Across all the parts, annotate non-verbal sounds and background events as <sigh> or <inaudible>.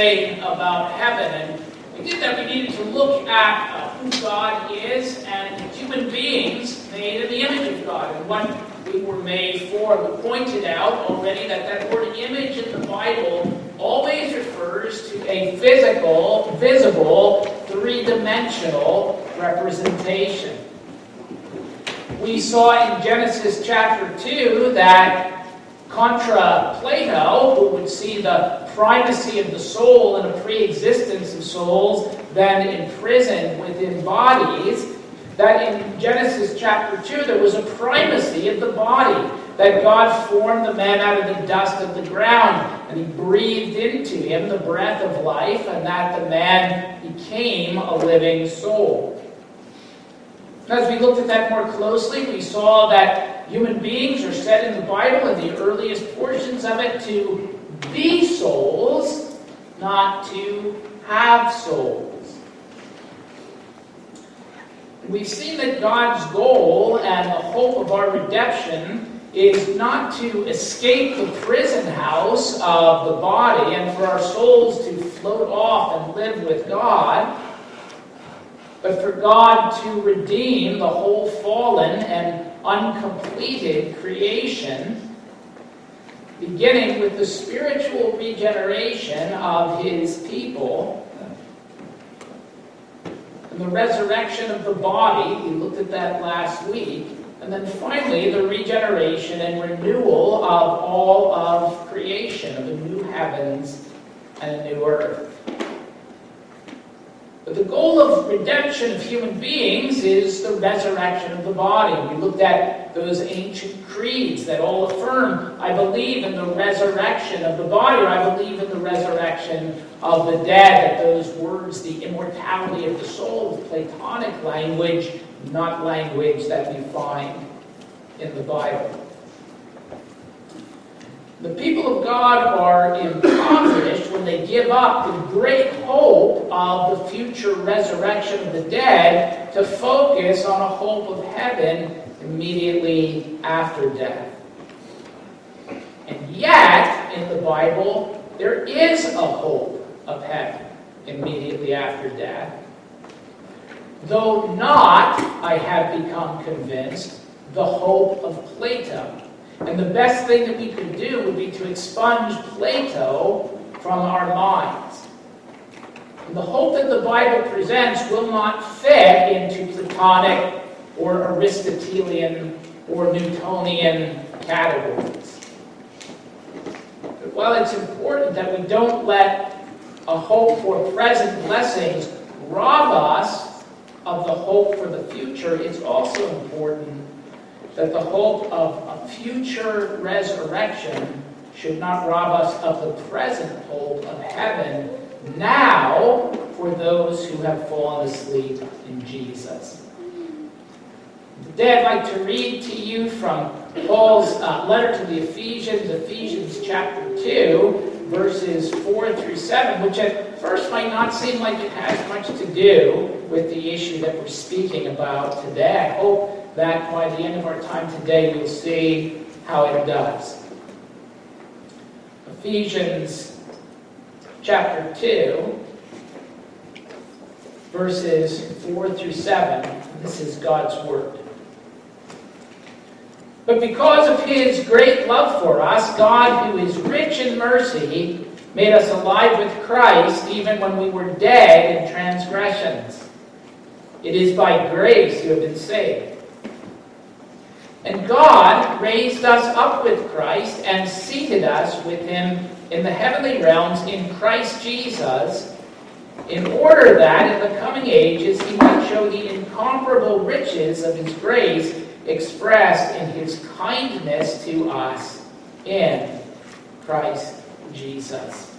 say about heaven, and we did that. We needed to look at uh, who God is and human beings made in the image of God and what we were made for. We pointed out already that that word image in the Bible always refers to a physical, visible, three dimensional representation. We saw in Genesis chapter 2 that contra Plato, who would see the primacy of the soul and a pre existence of souls then imprisoned within bodies, that in Genesis chapter 2 there was a primacy of the body, that God formed the man out of the dust of the ground, and he breathed into him the breath of life, and that the man became a living soul. As we looked at that more closely, we saw that human beings are said in the Bible, in the earliest portions of it, to be souls, not to have souls. We've seen that God's goal and the hope of our redemption is not to escape the prison house of the body and for our souls to float off and live with God, but for God to redeem the whole fallen and uncompleted creation, beginning with the spiritual regeneration of his people and the resurrection of the body, we looked at that last week, and then finally the regeneration and renewal of all of creation, of the new heavens and a new earth. But the goal of redemption of human beings is the resurrection of the body. We looked at those ancient creeds that all affirm, I believe in the resurrection of the body, or I believe in the resurrection of the dead. That those words, the immortality of the soul, is Platonic language, not language that we find in the Bible. The people of God are impoverished when they give up the great hope of the future resurrection of the dead to focus on a hope of heaven immediately after death. And yet, in the Bible, there is a hope of heaven immediately after death. Though not, I have become convinced, the hope of Plato and the best thing that we could do would be to expunge Plato from our minds. And the hope that the Bible presents will not fit into Platonic or Aristotelian or Newtonian categories. But while it's important that we don't let a hope for present blessings rob us of the hope for the future, it's also important that the hope of a future resurrection should not rob us of the present hope of heaven now for those who have fallen asleep in Jesus. Today I'd like to read to you from Paul's uh, letter to the Ephesians, Ephesians chapter 2, verses 4 through 7, which at first might not seem like it has much to do with the issue that we're speaking about today. I hope that by the end of our time today, you'll see how it does. Ephesians chapter 2, verses 4 through 7. This is God's Word. But because of his great love for us, God, who is rich in mercy, made us alive with Christ even when we were dead in transgressions. It is by grace you have been saved. And God raised us up with Christ and seated us with him in the heavenly realms in Christ Jesus, in order that in the coming ages he might show the incomparable riches of his grace expressed in his kindness to us in Christ Jesus.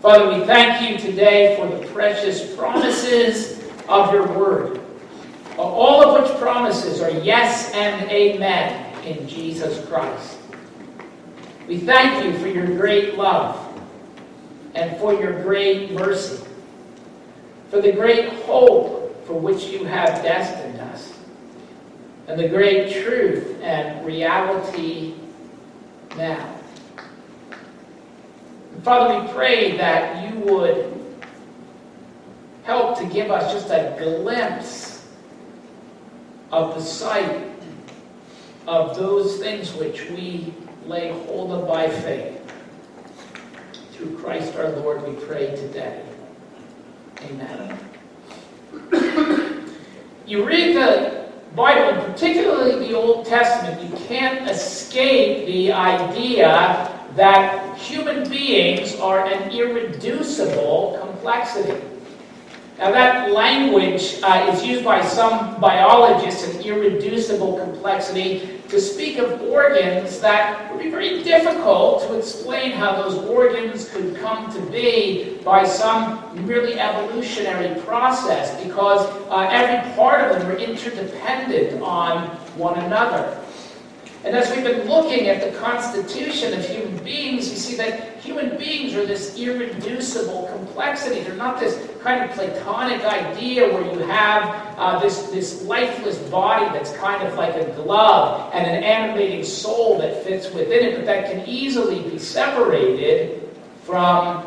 Father, we thank you today for the precious promises of your word. All of which promises are yes and amen in Jesus Christ. We thank you for your great love and for your great mercy, for the great hope for which you have destined us, and the great truth and reality now. Father, we pray that you would help to give us just a glimpse of the sight of those things which we lay hold of by faith. Through Christ our Lord, we pray today. Amen. <clears throat> you read the Bible, particularly the Old Testament, you can't escape the idea that human beings are an irreducible complexity. Now, that language uh, is used by some biologists, an irreducible complexity, to speak of organs that would be very difficult to explain how those organs could come to be by some really evolutionary process, because uh, every part of them are interdependent on one another. And as we've been looking at the constitution of human beings, we see that human beings are this irreducible complexity. They're not this kind of Platonic idea where you have uh, this, this lifeless body that's kind of like a glove and an animating soul that fits within it, but that can easily be separated from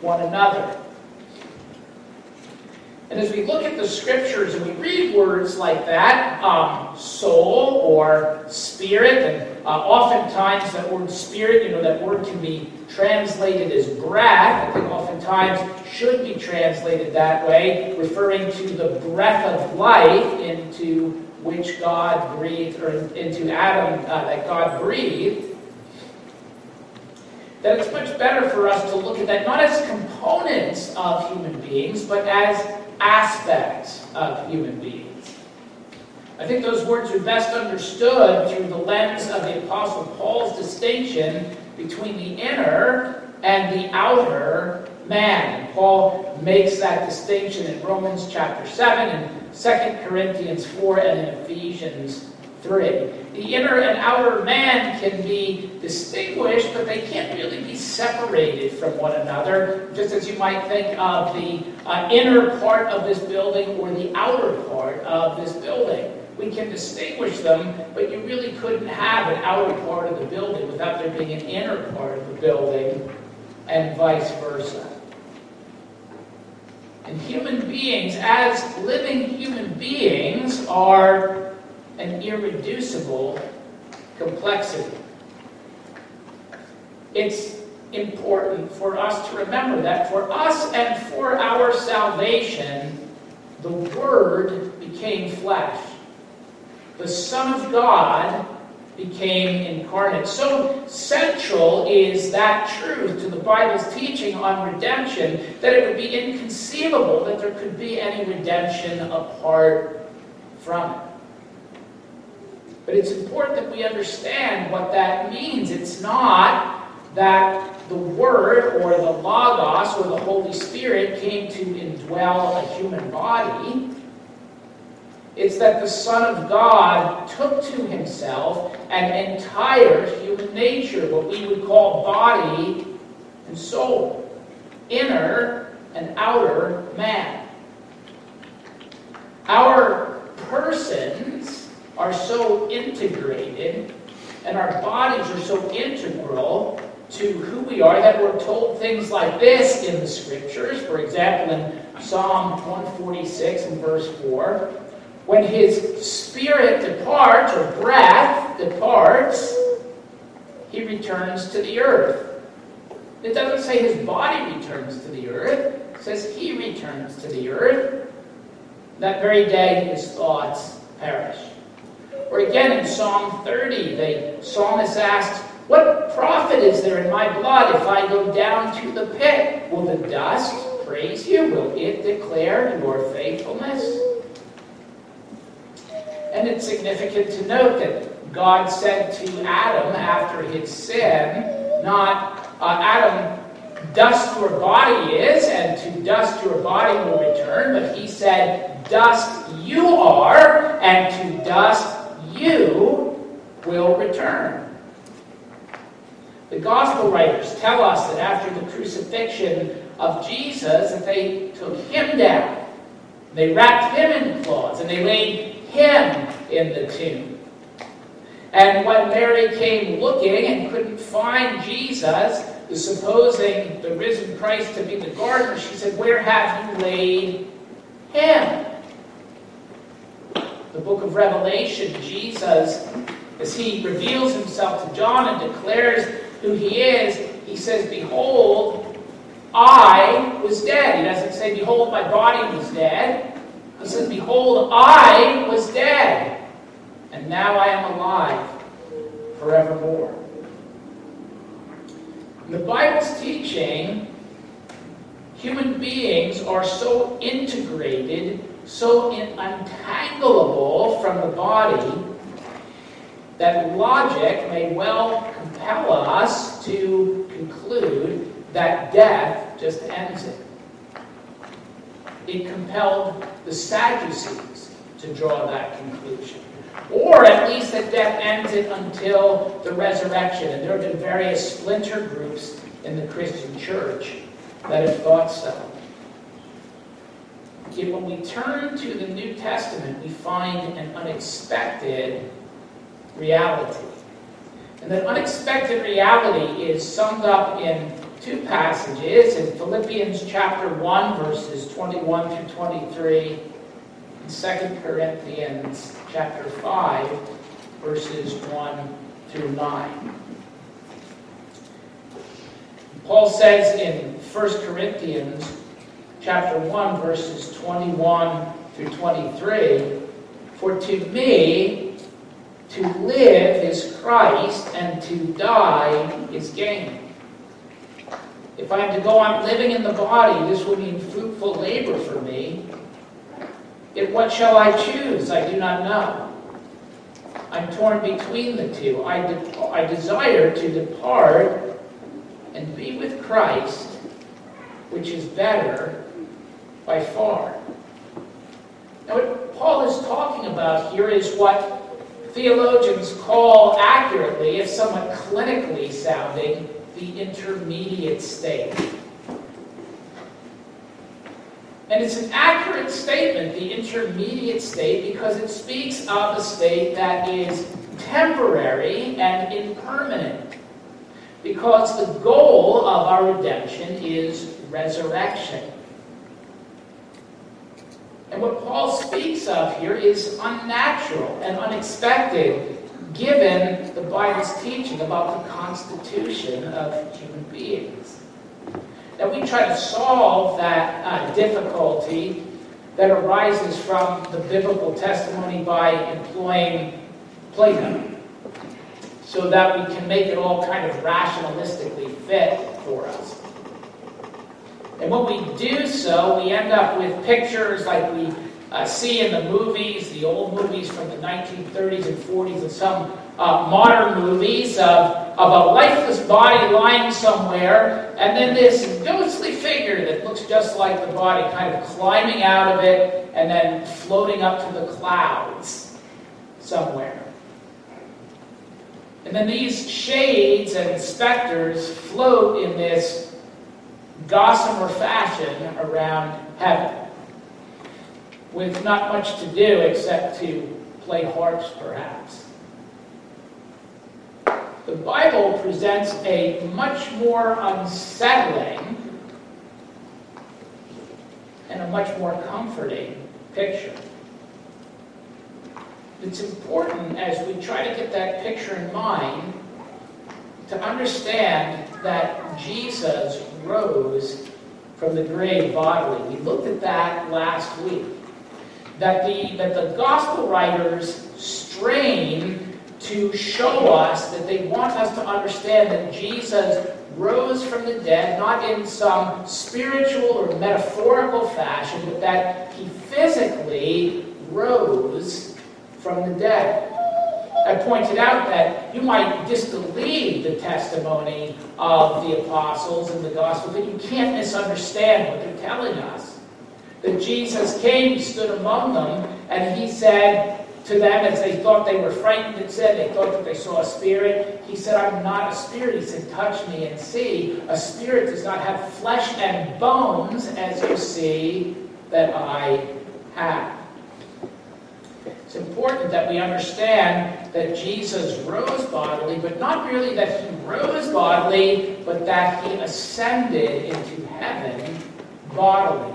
one another. And as we look at the scriptures and we read words like that, um, soul or spirit, and uh, oftentimes that word spirit, you know, that word can be translated as breath. I think oftentimes should be translated that way, referring to the breath of life into which God breathed, or into Adam uh, that God breathed that it's much better for us to look at that not as components of human beings, but as aspects of human beings. I think those words are best understood through the lens of the Apostle Paul's distinction between the inner and the outer man. And Paul makes that distinction in Romans chapter 7 and 2 Corinthians 4 and in Ephesians 3. The inner and outer man can be distinguished, but they can't really be separated from one another, just as you might think of the uh, inner part of this building or the outer part of this building. We can distinguish them, but you really couldn't have an outer part of the building without there being an inner part of the building, and vice versa. And human beings, as living human beings, are an irreducible complexity. It's important for us to remember that for us and for our salvation, the Word became flesh. The Son of God became incarnate. So central is that truth to the Bible's teaching on redemption that it would be inconceivable that there could be any redemption apart from it. But it's important that we understand what that means. It's not that the Word or the Logos or the Holy Spirit came to indwell a human body. It's that the Son of God took to himself an entire human nature, what we would call body and soul, inner and outer man. Our persons are so integrated and our bodies are so integral to who we are that we're told things like this in the scriptures. For example, in Psalm 146 and verse 4, when his spirit departs, or breath departs, he returns to the earth. It doesn't say his body returns to the earth, it says he returns to the earth. That very day his thoughts perish. Or again in Psalm 30, the psalmist asks, What profit is there in my blood if I go down to the pit? Will the dust praise you? Will it declare your faithfulness? And it's significant to note that God said to Adam after his sin, not uh, Adam, dust your body is, and to dust your body will return, but he said, dust you are, and to dust you will return. The gospel writers tell us that after the crucifixion of Jesus, that they took him down. They wrapped him in cloths and they laid him in the tomb. And when Mary came looking and couldn't find Jesus, supposing the risen Christ to be the gardener, she said, Where have you laid him? The book of Revelation, Jesus, as he reveals himself to John and declares who he is, he says, Behold, I was dead. He doesn't say, Behold, my body was dead. He says, Behold, I was dead, and now I am alive forevermore. In the Bible's teaching, human beings are so integrated, so untangleable from the body, that logic may well compel us to conclude that death just ends it. It compelled the Sadducees to draw that conclusion. Or at least that death ends it until the resurrection. And there have been various splinter groups in the Christian church that have thought so. Yet when we turn to the New Testament, we find an unexpected reality. And that unexpected reality is summed up in two passages in Philippians chapter 1, verses 21 through 23, and 2 Corinthians chapter 5, verses 1 through 9. Paul says in 1 Corinthians chapter 1, verses 21 through 23, For to me, to live is Christ, and to die is gain. If I am to go on living in the body, this will mean fruitful labor for me. Yet what shall I choose? I do not know. I'm torn between the two. I, de- I desire to depart and be with Christ, which is better by far. Now, what Paul is talking about here is what theologians call accurately, if somewhat clinically sounding, the intermediate state. And it's an accurate statement, the intermediate state, because it speaks of a state that is temporary and impermanent. Because the goal of our redemption is resurrection. And what Paul speaks of here is unnatural and unexpected given the Bible's teaching about the constitution of human beings. That we try to solve that uh, difficulty that arises from the biblical testimony by employing Plato so that we can make it all kind of rationalistically fit for us. And when we do so, we end up with pictures like we uh, see in the movies, the old movies from the 1930s and 40s, and some uh, modern movies of, of a lifeless body lying somewhere, and then this ghostly figure that looks just like the body kind of climbing out of it and then floating up to the clouds somewhere. And then these shades and specters float in this gossamer fashion around heaven, with not much to do except to play harps, perhaps. The Bible presents a much more unsettling and a much more comforting picture. It's important as we try to get that picture in mind to understand that Jesus rose from the grave bodily. We looked at that last week. That the, that the gospel writers strain to show us that they want us to understand that Jesus rose from the dead, not in some spiritual or metaphorical fashion, but that he physically rose from the dead. I pointed out that you might disbelieve the testimony of the apostles in the gospel, but you can't misunderstand what they're telling us. That Jesus came, he stood among them, and he said to them as they thought they were frightened and said they thought that they saw a spirit, he said, I'm not a spirit. He said, touch me and see. A spirit does not have flesh and bones as you see that I have. It's important that we understand that Jesus rose bodily, but not merely that he rose bodily, but that he ascended into heaven bodily.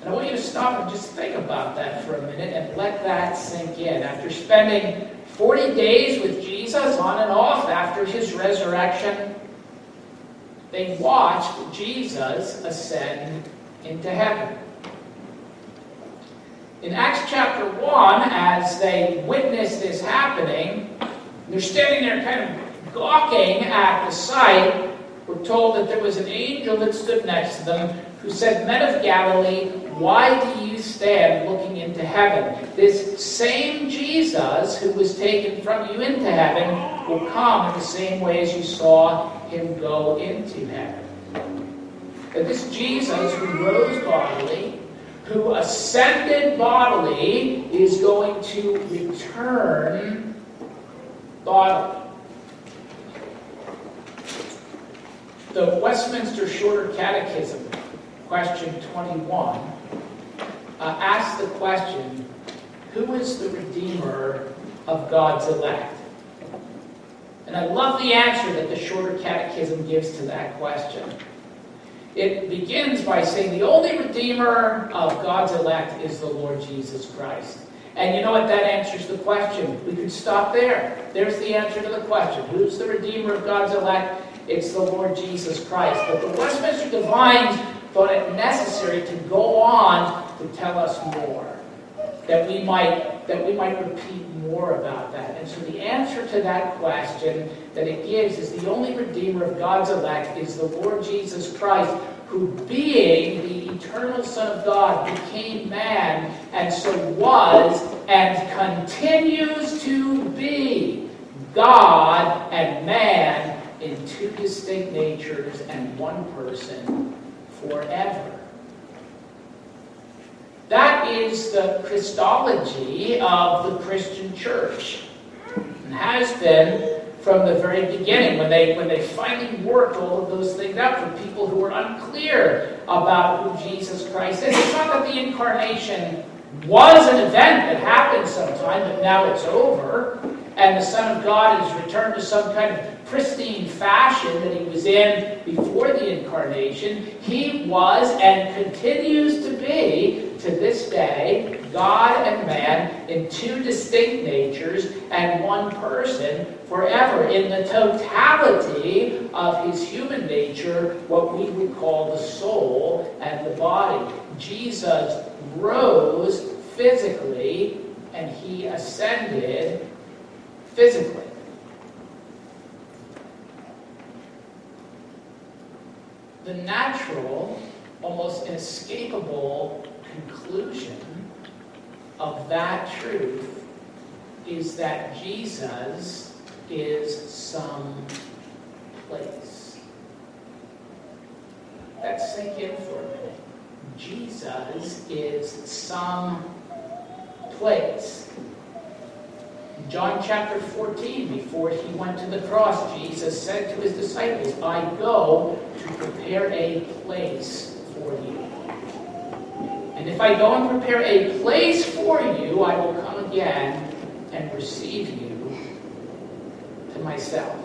And I want you to stop and just think about that for a minute and let that sink in. After spending 40 days with Jesus on and off after his resurrection, they watched Jesus ascend into heaven. In Acts chapter 1, as they witness this happening, they're standing there kind of gawking at the sight. We're told that there was an angel that stood next to them who said, Men of Galilee, why do you stand looking into heaven? This same Jesus who was taken from you into heaven will come in the same way as you saw him go into heaven. That this Jesus who rose bodily, who ascended bodily, is going to return bodily. The Westminster Shorter Catechism, question 21, uh, asks the question Who is the Redeemer of God's elect? And I love the answer that the Shorter Catechism gives to that question. It begins by saying the only Redeemer of God's elect is the Lord Jesus Christ. And you know what? That answers the question. We could stop there. There's the answer to the question. Who's the Redeemer of God's elect? It's the Lord Jesus Christ. But the Westminster Divines thought it necessary to go on to tell us more. That we might that we might repeat more about that. And so the answer to that question that it gives is the only Redeemer of God's elect is the Lord Jesus Christ, who being the eternal Son of God became man, and so was and continues to be God and man in two distinct natures and one person forever. That is the Christology of the Christian church. And has been from the very beginning when they when they finally worked all of those things out for people who were unclear about who Jesus Christ is. It's not that the incarnation was an event that happened sometime, but now it's over, and the Son of God has returned to some kind of pristine fashion that he was in before the incarnation. He was and continues to be to this day, God and man in two distinct natures and one person forever. In the totality of his human nature, what we would call the soul and the body. Jesus rose physically and he ascended physically. The natural, almost inescapable conclusion of that truth is that Jesus is some place. Let's sink in for a minute. Jesus is some place. John chapter 14, before he went to the cross, Jesus said to his disciples, I go to prepare a place for you. And if I go and prepare a place for you, I will come again and receive you to myself.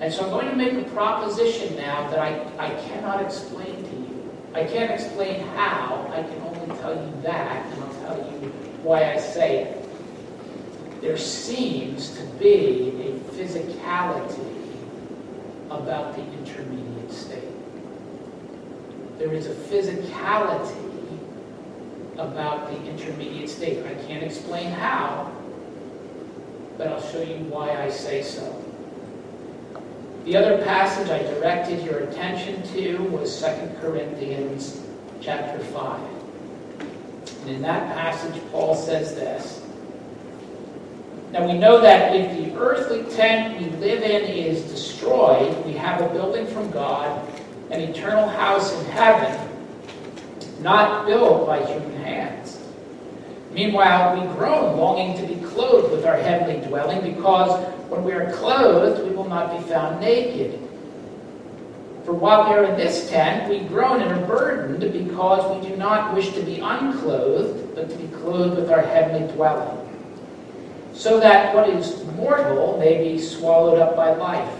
And so I'm going to make a proposition now that I, I cannot explain to you. I can't explain how, I can only tell you that, and I'll tell you why I say it. There seems to be a physicality about the intermediate state there is a physicality about the intermediate state. I can't explain how, but I'll show you why I say so. The other passage I directed your attention to was 2 Corinthians chapter 5. And in that passage, Paul says this. Now we know that if the earthly tent we live in is destroyed, we have a building from God an eternal house in heaven, not built by human hands. Meanwhile, we groan, longing to be clothed with our heavenly dwelling, because when we are clothed, we will not be found naked. For while we are in this tent, we groan and are burdened because we do not wish to be unclothed, but to be clothed with our heavenly dwelling, so that what is mortal may be swallowed up by life.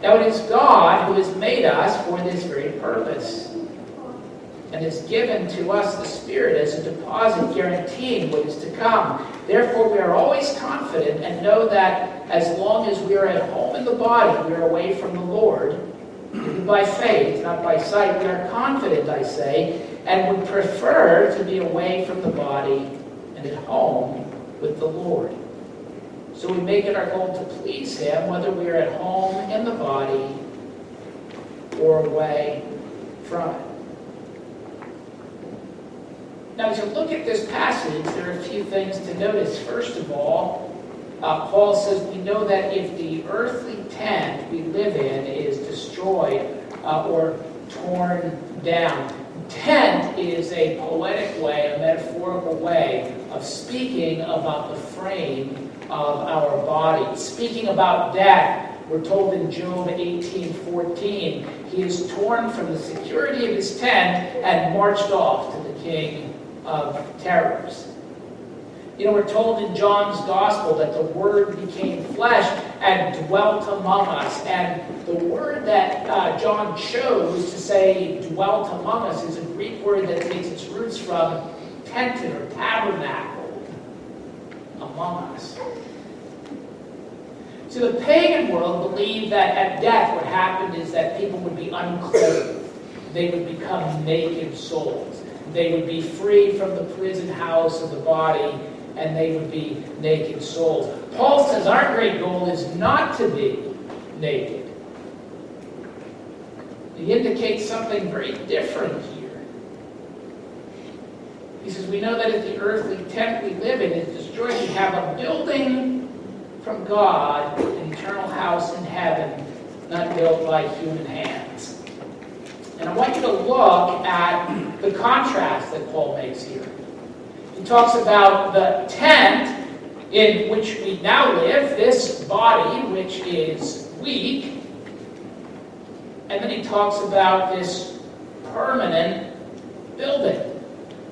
Now it is God who has made us for this very purpose and has given to us the Spirit as a deposit guaranteeing what is to come. Therefore, we are always confident and know that as long as we are at home in the body, we are away from the Lord. By faith, not by sight, we are confident, I say, and would prefer to be away from the body and at home with the Lord. So we make it our goal to please Him, whether we are at home in the body or away from it. Now, as you look at this passage, there are a few things to notice. First of all, uh, Paul says we know that if the earthly tent we live in is destroyed uh, or torn down, tent is a poetic way, a metaphorical way of speaking about the frame of our body. Speaking about death, we're told in Job 18:14, he is torn from the security of his tent and marched off to the king of terrors. You know, we're told in John's gospel that the Word became flesh and dwelt among us. And the word that uh, John chose to say dwelt among us is a Greek word that takes its roots from tented or tabernacle among us. So the pagan world believed that at death what happened is that people would be unclothed. They would become naked souls. They would be free from the prison house of the body and they would be naked souls. Paul says our great goal is not to be naked. He indicates something very different here. He says, We know that if the earthly tent we live in is destroyed, we have a building from God, an eternal house in heaven, not built by human hands. And I want you to look at the contrast that Paul makes here. He talks about the tent in which we now live, this body which is weak, and then he talks about this permanent building.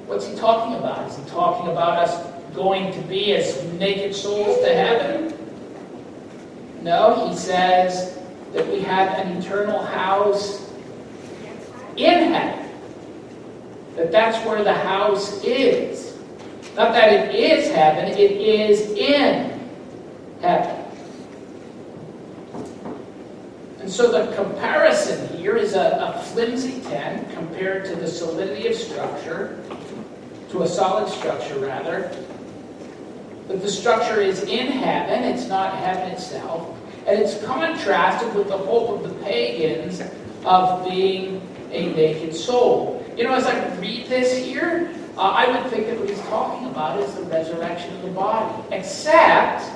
What's he talking about? Is he talking about us going to be as naked souls to heaven? No, he says that we have an eternal house in heaven. That that's where the house is. Not that it is heaven, it is in heaven. And so the comparison here is a, a flimsy tent compared to the solidity of structure, to a solid structure rather. But the structure is in heaven, it's not heaven itself. And it's contrasted with the hope of the pagans of being a naked soul. You know, as I read this here, uh, I would think that what he's talking about is the resurrection of the body. Except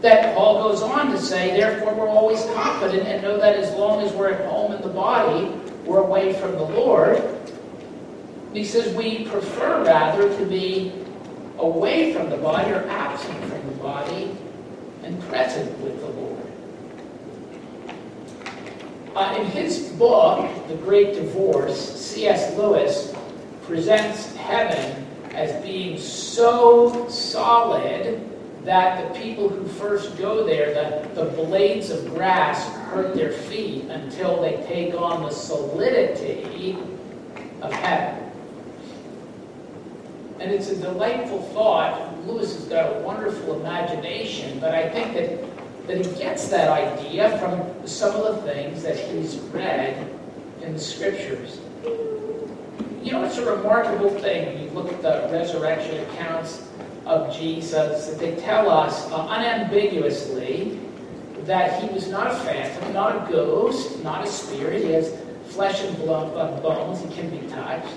that Paul goes on to say, therefore we're always confident and know that as long as we're at home in the body, we're away from the Lord. He says we prefer rather to be away from the body or absent from the body and present with the Lord. Uh, in his book, The Great Divorce, C.S. Lewis presents heaven as being so solid that the people who first go there, the, the blades of grass hurt their feet until they take on the solidity of heaven. And it's a delightful thought. Lewis has got a wonderful imagination, but I think that that he gets that idea from some of the things that he's read in the scriptures. You know, it's a remarkable thing when you look at the resurrection accounts of Jesus that they tell us uh, unambiguously that he was not a phantom, not a ghost, not a spirit. He has flesh and blood, uh, bones, he can be touched.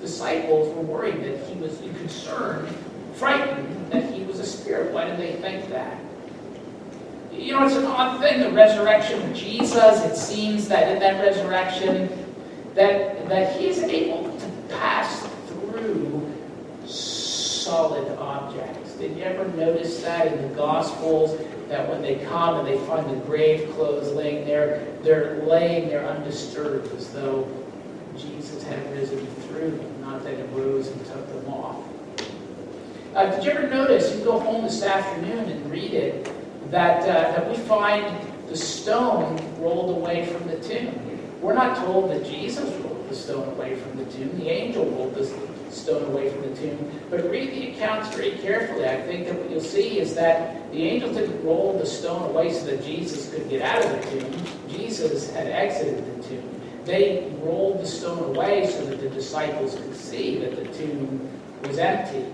Disciples were worried that he was concerned, frightened that he was a spirit. Why did they think that? You know, it's an odd thing, the resurrection of Jesus. It seems that in that resurrection, that, that he's able to pass through solid objects. Did you ever notice that in the Gospels? that when they come and they find the grave clothes laying there, they're laying there undisturbed as though Jesus had risen through them, not that it rose and took them off. Uh, did you ever notice, you go home this afternoon and read it, that, uh, that we find the stone rolled away from the tomb? We're not told that Jesus rolled the stone away from the tomb. The angel rolled the stone away from the tomb. But read the accounts very carefully. I think that what you'll see is that the angel didn't roll the stone away so that Jesus could get out of the tomb. Jesus had exited the tomb. They rolled the stone away so that the disciples could see that the tomb was empty.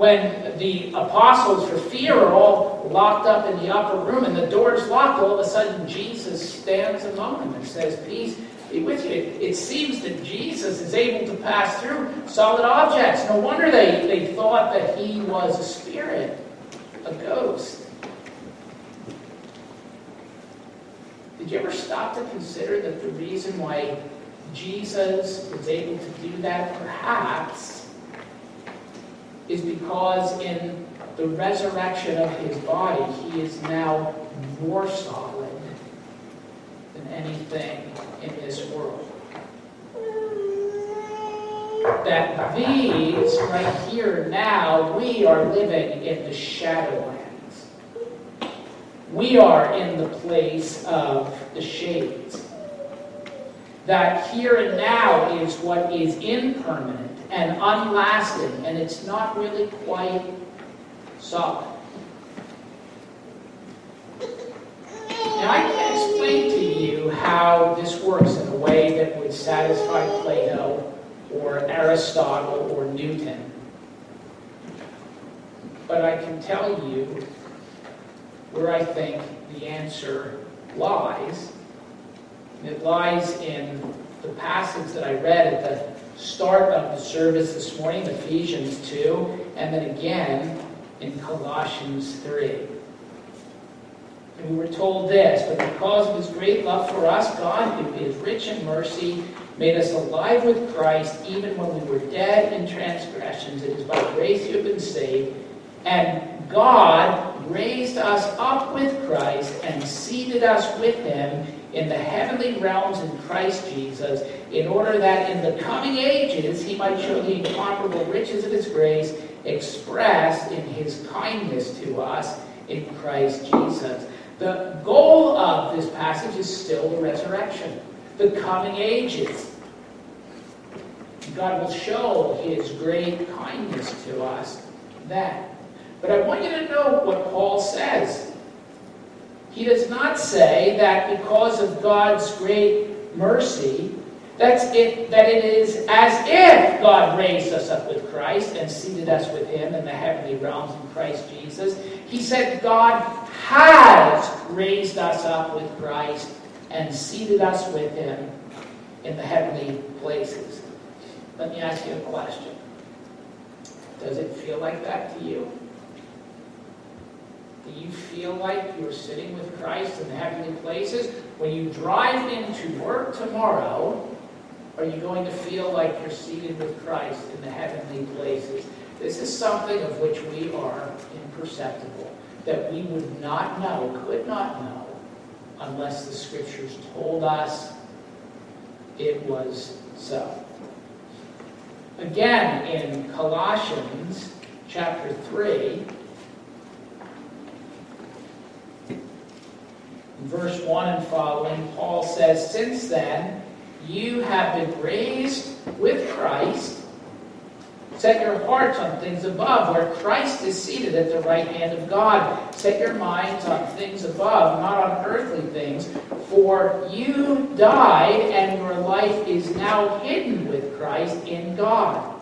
When the apostles, for fear, are all locked up in the upper room and the door's locked, all of a sudden Jesus stands among them and says, Peace be with you. It, it seems that Jesus is able to pass through solid objects. No wonder they, they thought that he was a spirit, a ghost. Did you ever stop to consider that the reason why Jesus was able to do that, perhaps, is because in the resurrection of his body, he is now more solid than anything in this world. That these, right here now, we are living in the shadowlands. We are in the place of the shades. That here and now is what is impermanent and unlasting, and it's not really quite solid. Now, I can't explain to you how this works in a way that would satisfy Plato or Aristotle or Newton. But I can tell you where I think the answer lies. It lies in the passage that I read at the start of the service this morning, Ephesians 2, and then again in Colossians 3. And we were told this, but because of his great love for us, God, who is rich in mercy, made us alive with Christ even when we were dead in transgressions. It is by grace you have been saved. And God raised us up with Christ and seated us with him in the heavenly realms in Christ Jesus, in order that in the coming ages he might show the incomparable riches of his grace expressed in his kindness to us in Christ Jesus. The goal of this passage is still the resurrection, the coming ages. God will show his great kindness to us then. But I want you to know what Paul says. He does not say that because of God's great mercy, that's it, that it is as if God raised us up with Christ and seated us with him in the heavenly realms in Christ Jesus. He said God has raised us up with Christ and seated us with him in the heavenly places. Let me ask you a question. Does it feel like that to you? Do you feel like you're sitting with Christ in the heavenly places? When you drive into work tomorrow, are you going to feel like you're seated with Christ in the heavenly places? This is something of which we are imperceptible, that we would not know, could not know, unless the Scriptures told us it was so. Again, in Colossians chapter 3, verse 1 and following, Paul says, Since then, you have been raised with Christ. Set your hearts on things above, where Christ is seated at the right hand of God. Set your minds on things above, not on earthly things. For you died, and your life is now hidden with Christ in God.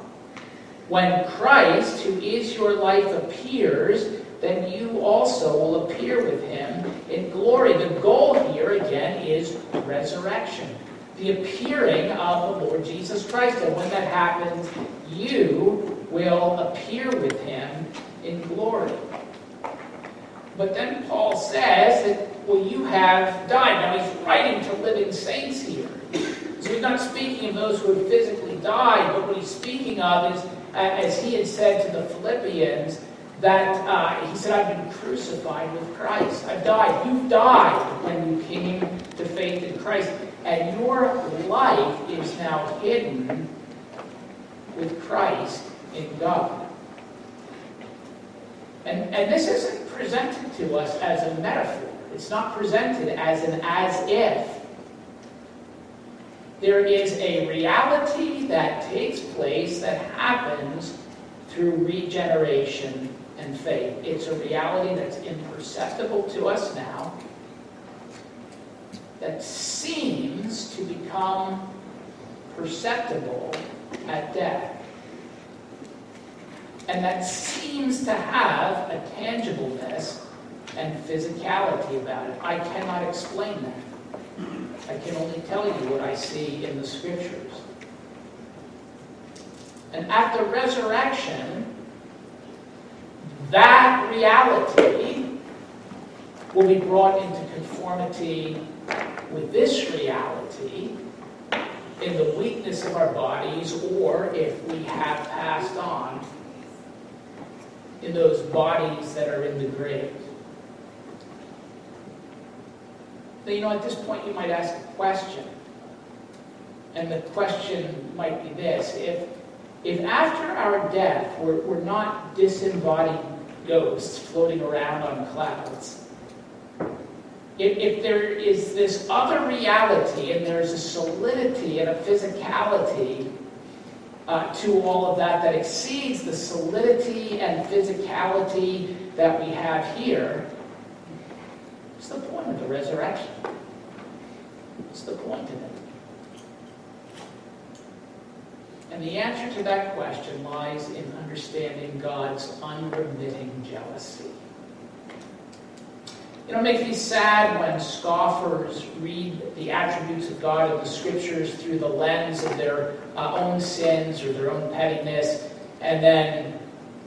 When Christ, who is your life, appears, then you also will appear with him in glory. The goal here, again, is resurrection. The appearing of the Lord Jesus Christ. And when that happens, you will appear with him in glory. But then Paul says that, well, you have died. Now he's writing to living saints here. So he's not speaking of those who have physically died, but what he's speaking of is, uh, as he had said to the Philippians, that uh, he said, I've been crucified with Christ. I've died. You've died when you came to faith in Christ. And your life is now hidden with Christ in God. And, and this isn't presented to us as a metaphor. It's not presented as an as if. There is a reality that takes place that happens through regeneration and faith. It's a reality that's imperceptible to us now, that seems to become perceptible at death. And that seems to have a tangibleness and physicality about it. I cannot explain that. I can only tell you what I see in the scriptures. And at the resurrection, that reality will be brought into conformity with this reality in the weakness of our bodies, or if we have passed on, in those bodies that are in the grave. Now, you know, at this point, you might ask a question. And the question might be this if, if after our death we're, we're not disembodied ghosts floating around on clouds, if, if there is this other reality and there's a solidity and a physicality uh, to all of that that exceeds the solidity and physicality that we have here, what's the point of the resurrection? What's the point of it? And the answer to that question lies in understanding God's unremitting jealousy. You know, it makes me sad when scoffers read the attributes of God in the scriptures through the lens of their uh, own sins or their own pettiness, and then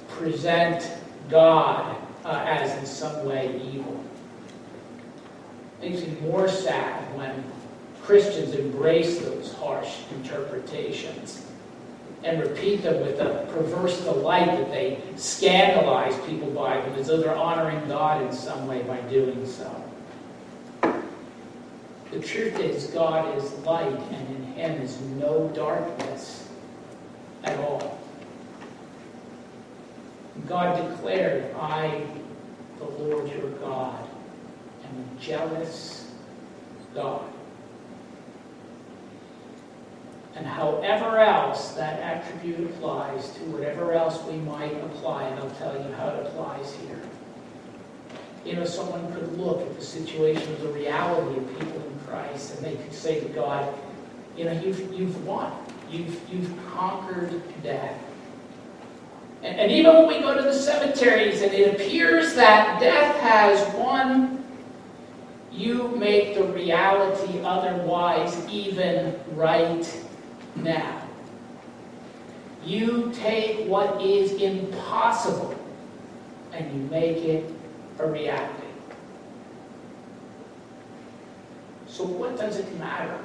present God uh, as in some way evil. It makes me more sad when Christians embrace those harsh interpretations and repeat them with a perverse delight that they scandalize people by them as though they're honoring God in some way by doing so. The truth is, God is light, and in Him is no darkness at all. God declared, I, the Lord your God, am a jealous God and however else that attribute applies to whatever else we might apply, and I'll tell you how it applies here. You know, someone could look at the situation of the reality of people in Christ, and they could say to God, you know, you've, you've won. You've, you've conquered death. And, and even when we go to the cemeteries and it appears that death has won, you make the reality otherwise even right now. You take what is impossible and you make it a reality. So, what does it matter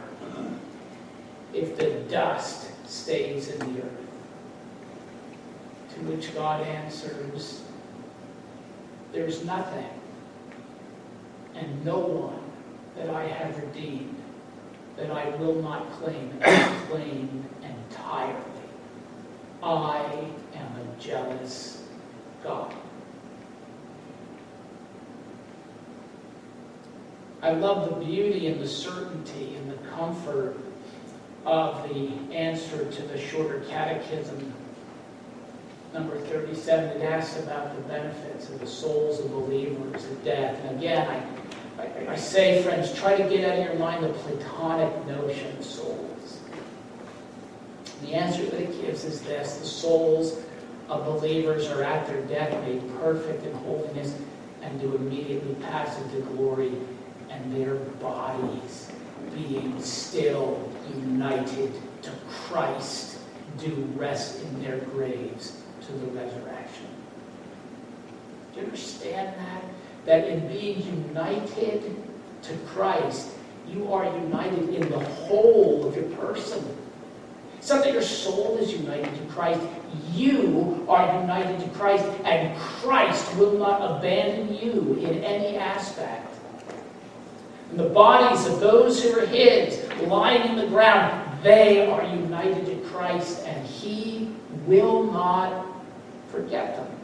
if the dust stays in the earth? To which God answers, There's nothing and no one that I have redeemed that I will not claim and claim entirely. I am a jealous God. I love the beauty and the certainty and the comfort of the answer to the shorter catechism, number 37. It asks about the benefits of the souls of believers at death. And again, I I, say, friends, try to get out of your mind the Platonic notion of souls. The answer that it gives is this the souls of believers are at their death made perfect in holiness and do immediately pass into glory, and their bodies being still united to Christ do rest in their graves to the resurrection. Do you understand that? That in being united to Christ, you are united in the whole of your person. It's not that your soul is united to Christ. You are united to Christ, and Christ will not abandon you in any aspect. And the bodies of those who are His, lying in the ground, they are united to Christ, and He will not forget them.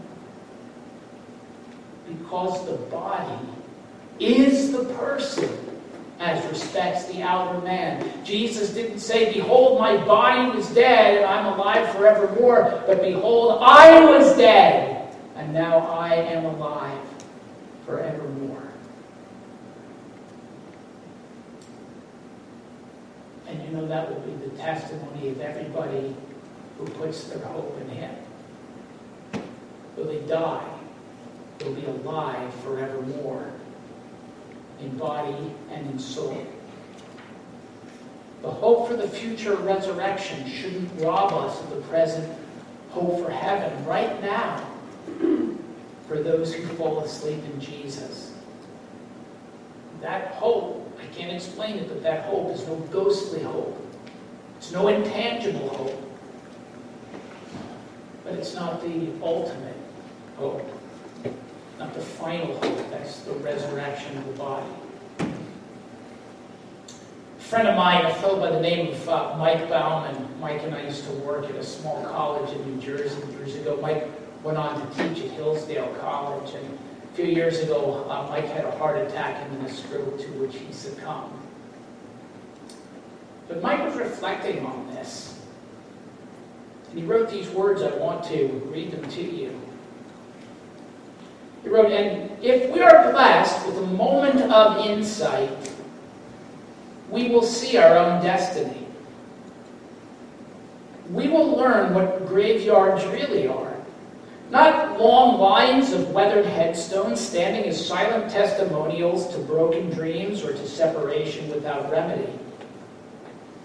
Because the body is the person as respects the outer man. Jesus didn't say, Behold, my body was dead, and I'm alive forevermore, but behold, I was dead, and now I am alive forevermore. And you know that will be the testimony of everybody who puts their hope in Him. Though they die, they'll be alive forevermore in body and in soul. The hope for the future resurrection shouldn't rob us of the present hope for heaven right now for those who fall asleep in Jesus. That hope, I can't explain it, but that hope is no ghostly hope. It's no intangible hope. But it's not the ultimate hope not the final hope, that's the resurrection of the body. A friend of mine, a fellow by the name of uh, Mike Bauman, Mike and I used to work at a small college in New Jersey years ago. Mike went on to teach at Hillsdale College, and a few years ago, uh, Mike had a heart attack and then a stroke to which he succumbed. But Mike was reflecting on this, and he wrote these words. I want to read them to you. He wrote, And if we are blessed with a moment of insight, we will see our own destiny. We will learn what graveyards really are. Not long lines of weathered headstones standing as silent testimonials to broken dreams or to separation without remedy,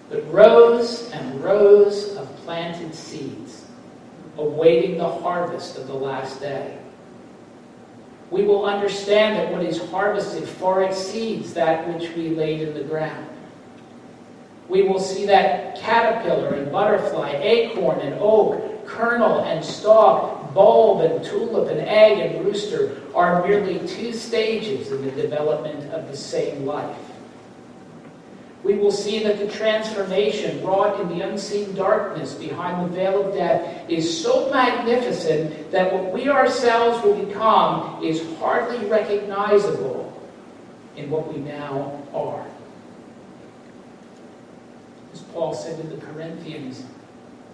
but rows and rows of planted seeds awaiting the harvest of the last day we will understand that what is harvested far exceeds that which we laid in the ground. We will see that caterpillar and butterfly, acorn and oak, kernel and stalk, bulb and tulip and egg and rooster are merely two stages in the development of the same life we will see that the transformation wrought in the unseen darkness behind the veil of death is so magnificent that what we ourselves will become is hardly recognizable in what we now are. As Paul said to the Corinthians,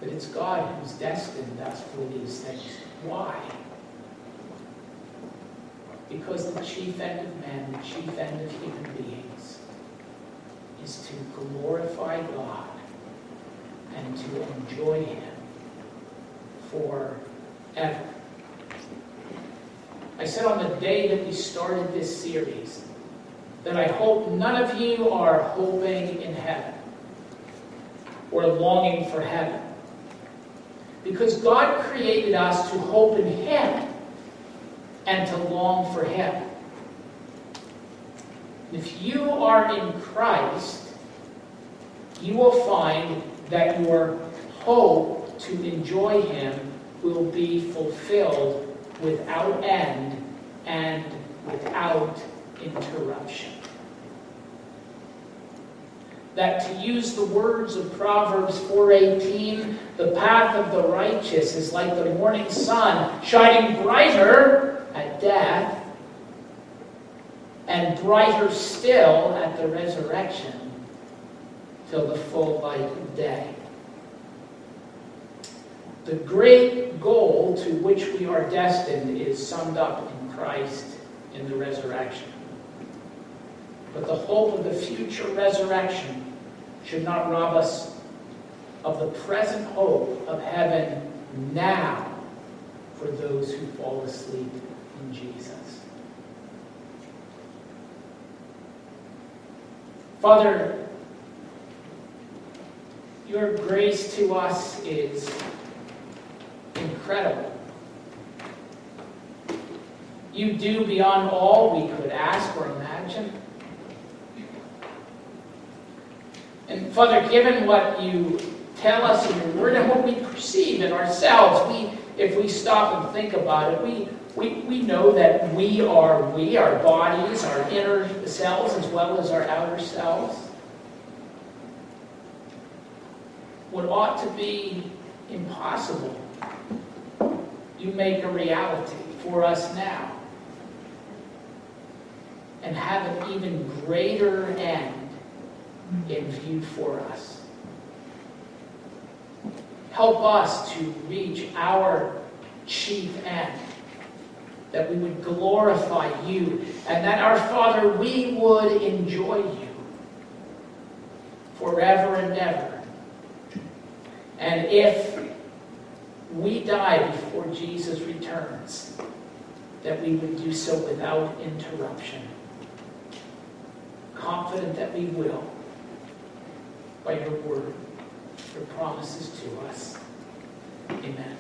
that it's God who's destined us for these things. Why? Because the chief end of man, the chief end of human beings, is to glorify God and to enjoy Him forever. I said on the day that we started this series that I hope none of you are hoping in heaven or longing for heaven. Because God created us to hope in Him and to long for Him. If you are in Christ, you will find that your hope to enjoy Him will be fulfilled without end and without interruption. That to use the words of Proverbs 4:18, the path of the righteous is like the morning sun, shining brighter at death and brighter still at the resurrection till the full light of day. The great goal to which we are destined is summed up in Christ in the resurrection. But the hope of the future resurrection should not rob us of the present hope of heaven now for those who fall asleep in Jesus. Father, your grace to us is incredible. You do beyond all we could ask or imagine. And Father, given what you tell us in your word and what we perceive in ourselves. We, if we stop and think about it, we, we, we know that we are we, our bodies, our inner selves, as well as our outer selves. What ought to be impossible, you make a reality for us now. And have an even greater end in view for us. Help us to reach our chief end, that we would glorify you, and that our Father, we would enjoy you forever and ever. And if we die before Jesus returns, that we would do so without interruption. Confident that we will by your word, your promises to us. Amen.